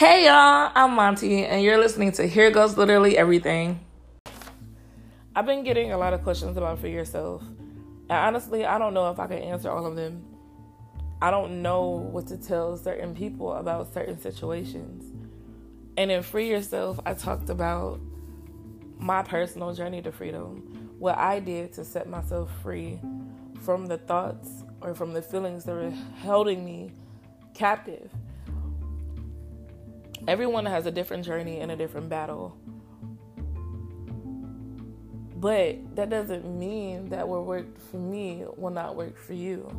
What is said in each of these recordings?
Hey y'all, I'm Monty, and you're listening to Here Goes Literally Everything. I've been getting a lot of questions about Free Yourself, and honestly, I don't know if I can answer all of them. I don't know what to tell certain people about certain situations. And in Free Yourself, I talked about my personal journey to freedom, what I did to set myself free from the thoughts or from the feelings that were holding me captive. Everyone has a different journey and a different battle. But that doesn't mean that what worked for me will not work for you.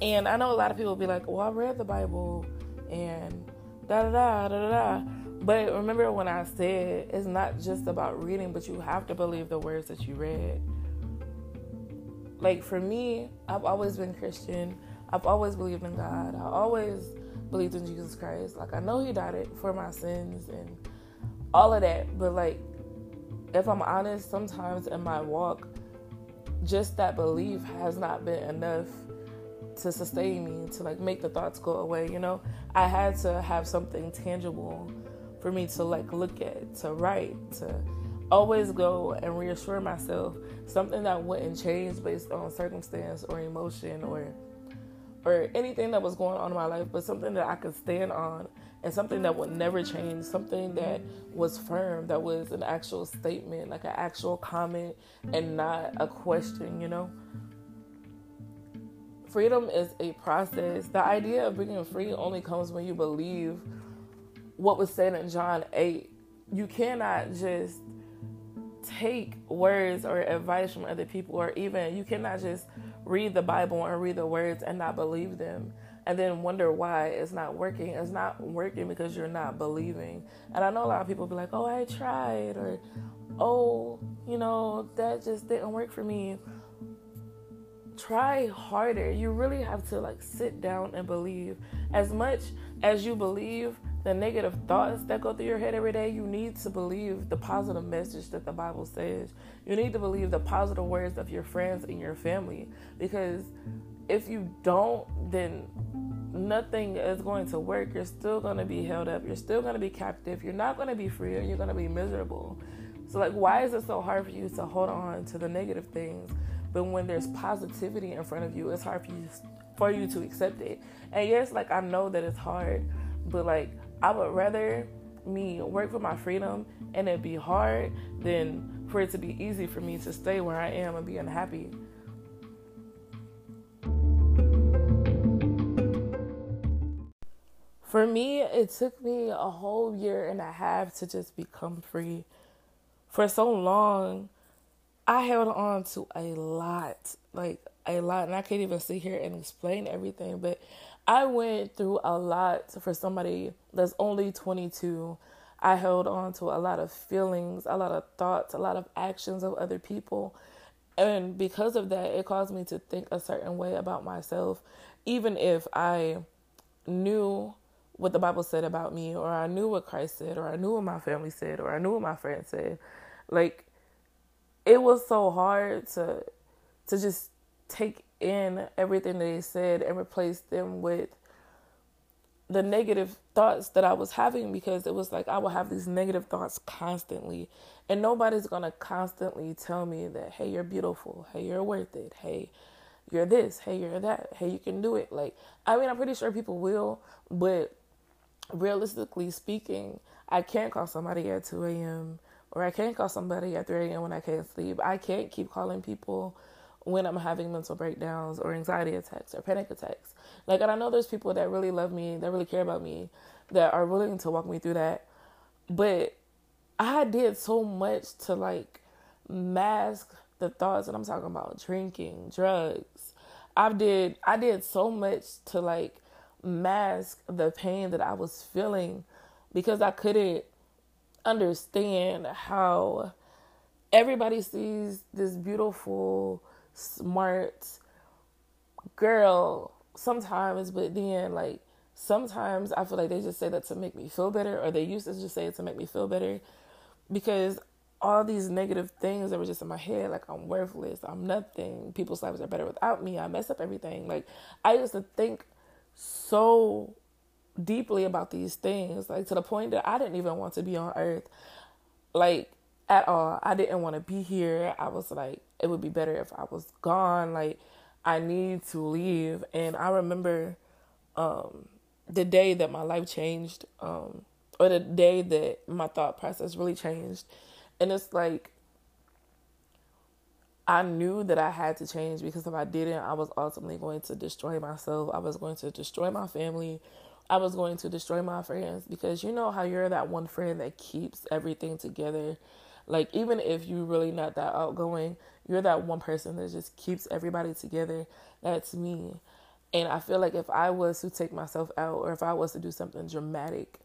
And I know a lot of people will be like, well, I read the Bible and da da da da da. But remember when I said it's not just about reading, but you have to believe the words that you read. Like for me, I've always been Christian. I've always believed in God. I always believed in Jesus Christ. Like I know He died for my sins and all of that. But like, if I'm honest, sometimes in my walk, just that belief has not been enough to sustain me to like make the thoughts go away. You know, I had to have something tangible for me to like look at, to write, to always go and reassure myself something that wouldn't change based on circumstance or emotion or or anything that was going on in my life, but something that I could stand on and something that would never change, something that was firm, that was an actual statement, like an actual comment and not a question, you know? Freedom is a process. The idea of being free only comes when you believe what was said in John 8. You cannot just take words or advice from other people, or even you cannot just read the Bible and read the words and not believe them and then wonder why it's not working. It's not working because you're not believing. And I know a lot of people be like, oh, I tried, or oh, you know, that just didn't work for me. Try harder. You really have to like sit down and believe. As much as you believe, the negative thoughts that go through your head every day, you need to believe the positive message that the Bible says. You need to believe the positive words of your friends and your family. Because if you don't, then nothing is going to work. You're still going to be held up. You're still going to be captive. You're not going to be free and you're going to be miserable. So, like, why is it so hard for you to hold on to the negative things? But when there's positivity in front of you, it's hard for you for you to accept it. And yes, like I know that it's hard, but like I would rather me work for my freedom and it be hard than for it to be easy for me to stay where I am and be unhappy. For me, it took me a whole year and a half to just become free. For so long, I held on to a lot, like a lot, and I can't even sit here and explain everything, but I went through a lot for somebody that's only 22. I held on to a lot of feelings, a lot of thoughts, a lot of actions of other people. And because of that, it caused me to think a certain way about myself, even if I knew what the Bible said about me, or I knew what Christ said, or I knew what my family said, or I knew what my friends said. Like, it was so hard to to just take in everything they said and replace them with the negative thoughts that I was having because it was like I would have these negative thoughts constantly. And nobody's going to constantly tell me that, hey, you're beautiful. Hey, you're worth it. Hey, you're this. Hey, you're that. Hey, you can do it. Like, I mean, I'm pretty sure people will, but realistically speaking, I can't call somebody at 2 a.m. or I can't call somebody at 3 a.m. when I can't sleep. I can't keep calling people when I'm having mental breakdowns or anxiety attacks or panic attacks. Like, and I know there's people that really love me, that really care about me, that are willing to walk me through that. But I did so much to like mask the thoughts, that I'm talking about drinking, drugs. I did I did so much to like mask the pain that I was feeling because I couldn't understand how everybody sees this beautiful smart girl sometimes, but then like sometimes I feel like they just say that to make me feel better, or they used to just say it to make me feel better because all these negative things that were just in my head, like I'm worthless, I'm nothing, people's lives are better without me, I mess up everything. Like I used to think so deeply about these things, like to the point that I didn't even want to be on earth, like at all. I didn't want to be here. I was like, it would be better if I was gone. Like, I need to leave. And I remember um, the day that my life changed, um, or the day that my thought process really changed. And it's like, I knew that I had to change because if I didn't, I was ultimately going to destroy myself. I was going to destroy my family. I was going to destroy my friends because you know how you're that one friend that keeps everything together. Like, even if you're really not that outgoing, you're that one person that just keeps everybody together. That's me. And I feel like if I was to take myself out or if I was to do something dramatic,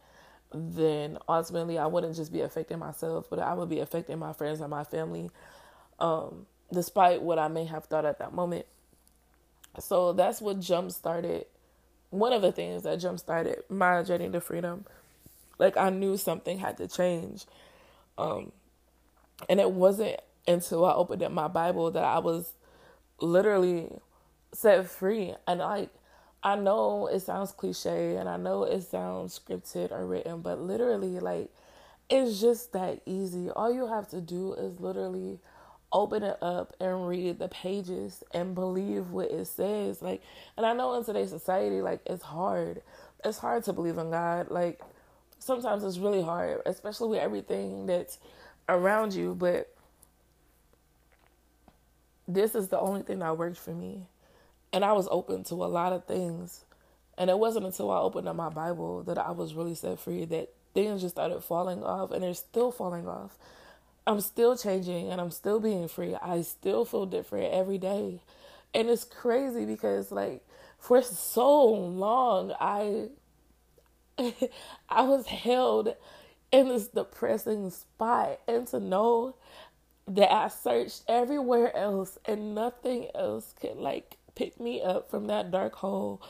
then ultimately I wouldn't just be affecting myself, but I would be affecting my friends and my family. Um, despite what I may have thought at that moment. So that's what jump started. One of the things that jump started my journey to freedom. Like I knew something had to change. Um, and it wasn't until I opened up my Bible that I was literally set free. And like I know it sounds cliche and I know it sounds scripted or written, but literally like it's just that easy. All you have to do is literally open it up and read the pages and believe what it says. Like, and I know in today's society, like, it's hard. It's hard to believe in God. Like, sometimes it's really hard, especially with everything that's around you. But this is the only thing that worked for me. And I was open to a lot of things. And it wasn't until I opened up my Bible that I was really set free that things just started falling off and they're still falling off. I'm still changing and I'm still being free. I still feel different every day. And it's crazy because like for so long I I was held in this depressing spot and to know that I searched everywhere else and nothing else could like pick me up from that dark hole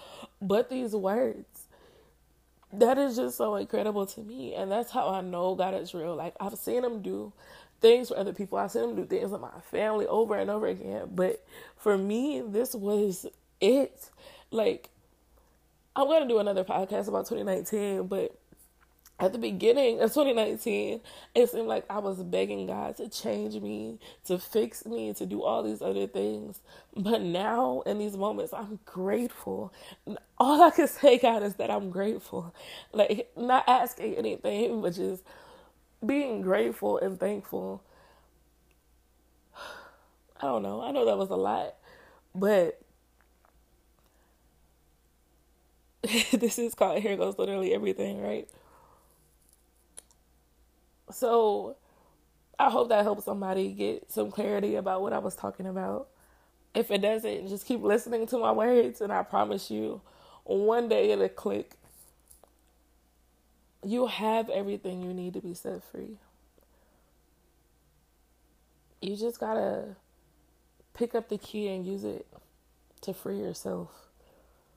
but these words. That is just so incredible to me. And that's how I know God is real. Like I've seen him do things for other people. I've seen him do things with my family over and over again. But for me, this was it. Like, I'm to do another podcast about 2019, but at the beginning of 2019, it seemed like I was begging God to change me, to fix me, to do all these other things. But now, in these moments, I'm grateful. All I can say, God, is that I'm grateful. Like, not asking anything, but just being grateful and thankful. I don't know. I know that was a lot, but this is called Here Goes Literally Everything, right? So I hope that helps somebody get some clarity about what I was talking about. If it doesn't, just keep listening to my words, and I promise you, one day it'll click you have everything you need to be set free. You just gotta pick up the key and use it to free yourself.